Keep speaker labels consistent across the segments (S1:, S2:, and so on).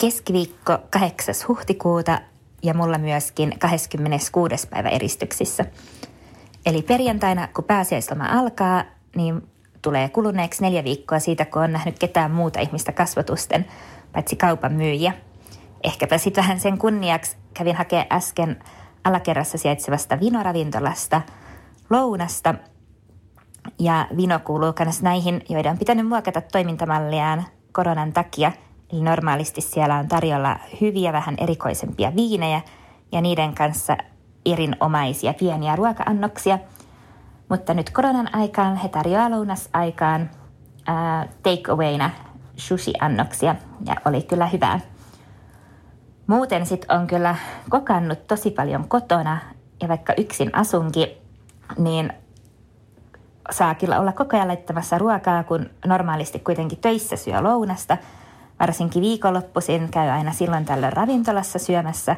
S1: keskiviikko 8. huhtikuuta ja mulla myöskin 26. päivä eristyksissä. Eli perjantaina, kun pääsiäisloma alkaa, niin tulee kuluneeksi neljä viikkoa siitä, kun on nähnyt ketään muuta ihmistä kasvatusten, paitsi kaupan myyjiä. Ehkäpä sitten vähän sen kunniaksi kävin hakea äsken alakerrassa sijaitsevasta vinoravintolasta lounasta. Ja vino kuuluu myös näihin, joiden on pitänyt muokata toimintamalliaan koronan takia. Eli normaalisti siellä on tarjolla hyviä, vähän erikoisempia viinejä ja niiden kanssa erinomaisia pieniä ruoka-annoksia. Mutta nyt koronan aikaan he tarjoaa lounasaikaan äh, take-awayna sushi-annoksia ja oli kyllä hyvää. Muuten sitten on kyllä kokannut tosi paljon kotona ja vaikka yksin asunkin, niin saa kyllä olla koko ajan laittamassa ruokaa, kun normaalisti kuitenkin töissä syö lounasta. Varsinkin viikonloppuisin käy aina silloin tällöin ravintolassa syömässä.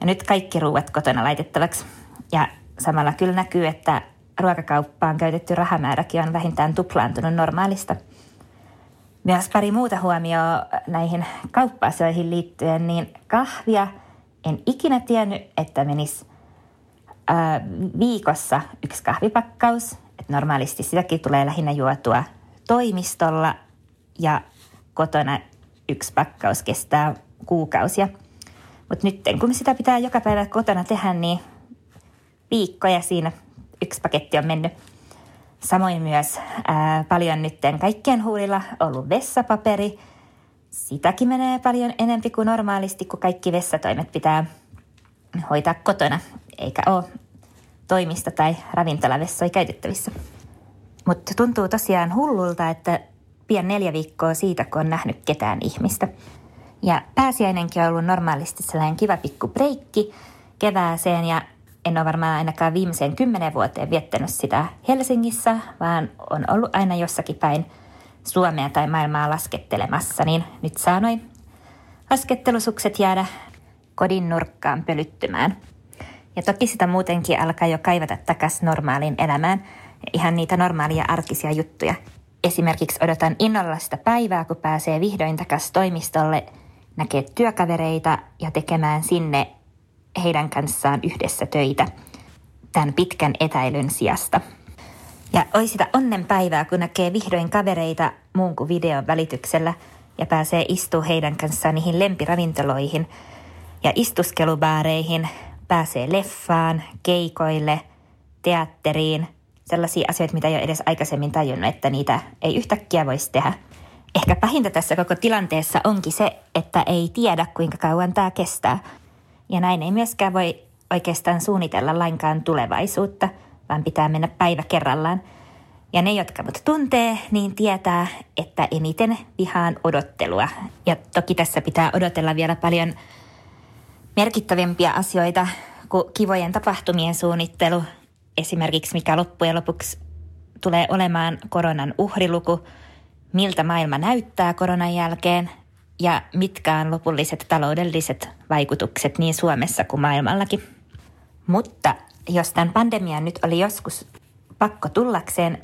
S1: Ja nyt kaikki ruuat kotona laitettavaksi. Ja samalla kyllä näkyy, että ruokakauppaan käytetty rahamääräkin on vähintään tuplaantunut normaalista – myös pari muuta huomioa näihin kauppasioihin liittyen, niin kahvia en ikinä tiennyt, että menisi ää, viikossa yksi kahvipakkaus. Et normaalisti sitäkin tulee lähinnä juotua toimistolla ja kotona yksi pakkaus kestää kuukausia. Mutta nyt kun sitä pitää joka päivä kotona tehdä, niin viikkoja siinä yksi paketti on mennyt. Samoin myös ää, paljon nytten kaikkien huulilla ollut vessapaperi. Sitäkin menee paljon enempi kuin normaalisti, kun kaikki vessatoimet pitää hoitaa kotona, eikä ole toimista tai ravintolavessoja käytettävissä. Mutta tuntuu tosiaan hullulta, että pian neljä viikkoa siitä, kun on nähnyt ketään ihmistä. Ja pääsiäinenkin on ollut normaalisti sellainen kiva pikku breikki kevääseen ja en ole varmaan ainakaan viimeiseen kymmenen vuoteen viettänyt sitä Helsingissä, vaan on ollut aina jossakin päin Suomea tai maailmaa laskettelemassa, niin nyt saa noin laskettelusukset jäädä kodin nurkkaan pölyttymään. Ja toki sitä muutenkin alkaa jo kaivata takas normaaliin elämään, ihan niitä normaalia arkisia juttuja. Esimerkiksi odotan innolla sitä päivää, kun pääsee vihdoin takas toimistolle, näkee työkavereita ja tekemään sinne heidän kanssaan yhdessä töitä tämän pitkän etäilyn sijasta. Ja oi sitä onnenpäivää, kun näkee vihdoin kavereita muun kuin videon välityksellä ja pääsee istua heidän kanssaan niihin lempiravintoloihin ja istuskelubaareihin, pääsee leffaan, keikoille, teatteriin, sellaisia asioita, mitä ei ole edes aikaisemmin tajunnut, että niitä ei yhtäkkiä voisi tehdä. Ehkä pahinta tässä koko tilanteessa onkin se, että ei tiedä kuinka kauan tämä kestää. Ja näin ei myöskään voi oikeastaan suunnitella lainkaan tulevaisuutta, vaan pitää mennä päivä kerrallaan. Ja ne, jotka mut tuntee, niin tietää, että eniten vihaan odottelua. Ja toki tässä pitää odotella vielä paljon merkittävimpiä asioita kuin kivojen tapahtumien suunnittelu. Esimerkiksi mikä loppujen lopuksi tulee olemaan koronan uhriluku, miltä maailma näyttää koronan jälkeen – ja mitkä on lopulliset taloudelliset vaikutukset niin Suomessa kuin maailmallakin. Mutta jos tämän pandemian nyt oli joskus pakko tullakseen,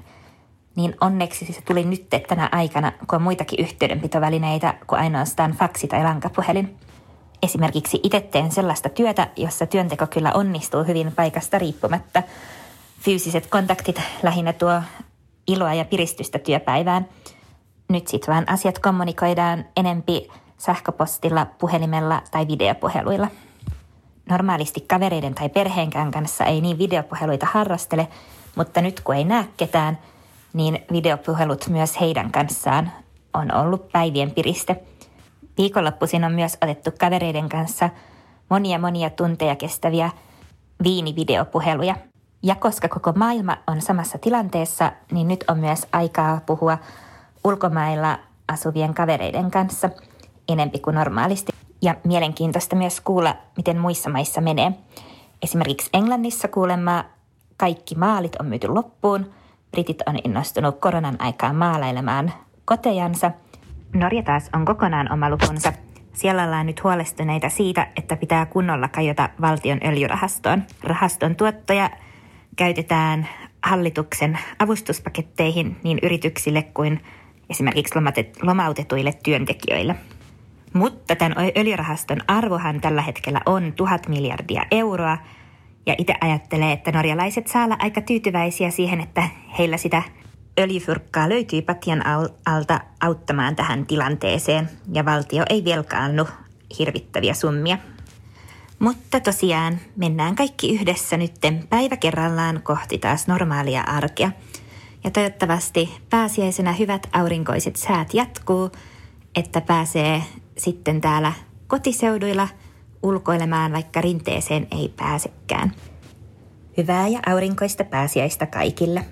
S1: niin onneksi se tuli nyt tänä aikana, kun on muitakin yhteydenpitovälineitä kuin ainoastaan faksi tai lankapuhelin. Esimerkiksi itse teen sellaista työtä, jossa työnteko kyllä onnistuu hyvin paikasta riippumatta. Fyysiset kontaktit lähinnä tuo iloa ja piristystä työpäivään – nyt sitten vaan asiat kommunikoidaan enempi sähköpostilla, puhelimella tai videopuheluilla. Normaalisti kavereiden tai perheenkään kanssa ei niin videopuheluita harrastele, mutta nyt kun ei näe ketään, niin videopuhelut myös heidän kanssaan on ollut päivien piriste. Viikonloppuisin on myös otettu kavereiden kanssa monia monia tunteja kestäviä viinivideopuheluja. Ja koska koko maailma on samassa tilanteessa, niin nyt on myös aikaa puhua ulkomailla asuvien kavereiden kanssa enempi kuin normaalisti. Ja mielenkiintoista myös kuulla, miten muissa maissa menee. Esimerkiksi Englannissa kuulemma kaikki maalit on myyty loppuun. Britit on innostunut koronan aikaan maalailemaan kotejansa. Norja taas on kokonaan oma lukunsa. Siellä ollaan nyt huolestuneita siitä, että pitää kunnolla kajota valtion öljyrahastoon. Rahaston tuottoja käytetään hallituksen avustuspaketteihin niin yrityksille kuin esimerkiksi lomautetuille työntekijöille. Mutta tämän öljyrahaston arvohan tällä hetkellä on tuhat miljardia euroa. Ja itse ajattelee, että norjalaiset saa olla aika tyytyväisiä siihen, että heillä sitä öljyfyrkkaa löytyy patjan alta auttamaan tähän tilanteeseen. Ja valtio ei velkaannu hirvittäviä summia. Mutta tosiaan mennään kaikki yhdessä nytten päivä kerrallaan kohti taas normaalia arkea. Ja toivottavasti pääsiäisenä hyvät aurinkoiset säät jatkuu, että pääsee sitten täällä kotiseuduilla ulkoilemaan, vaikka rinteeseen ei pääsekään. Hyvää ja aurinkoista pääsiäistä kaikille.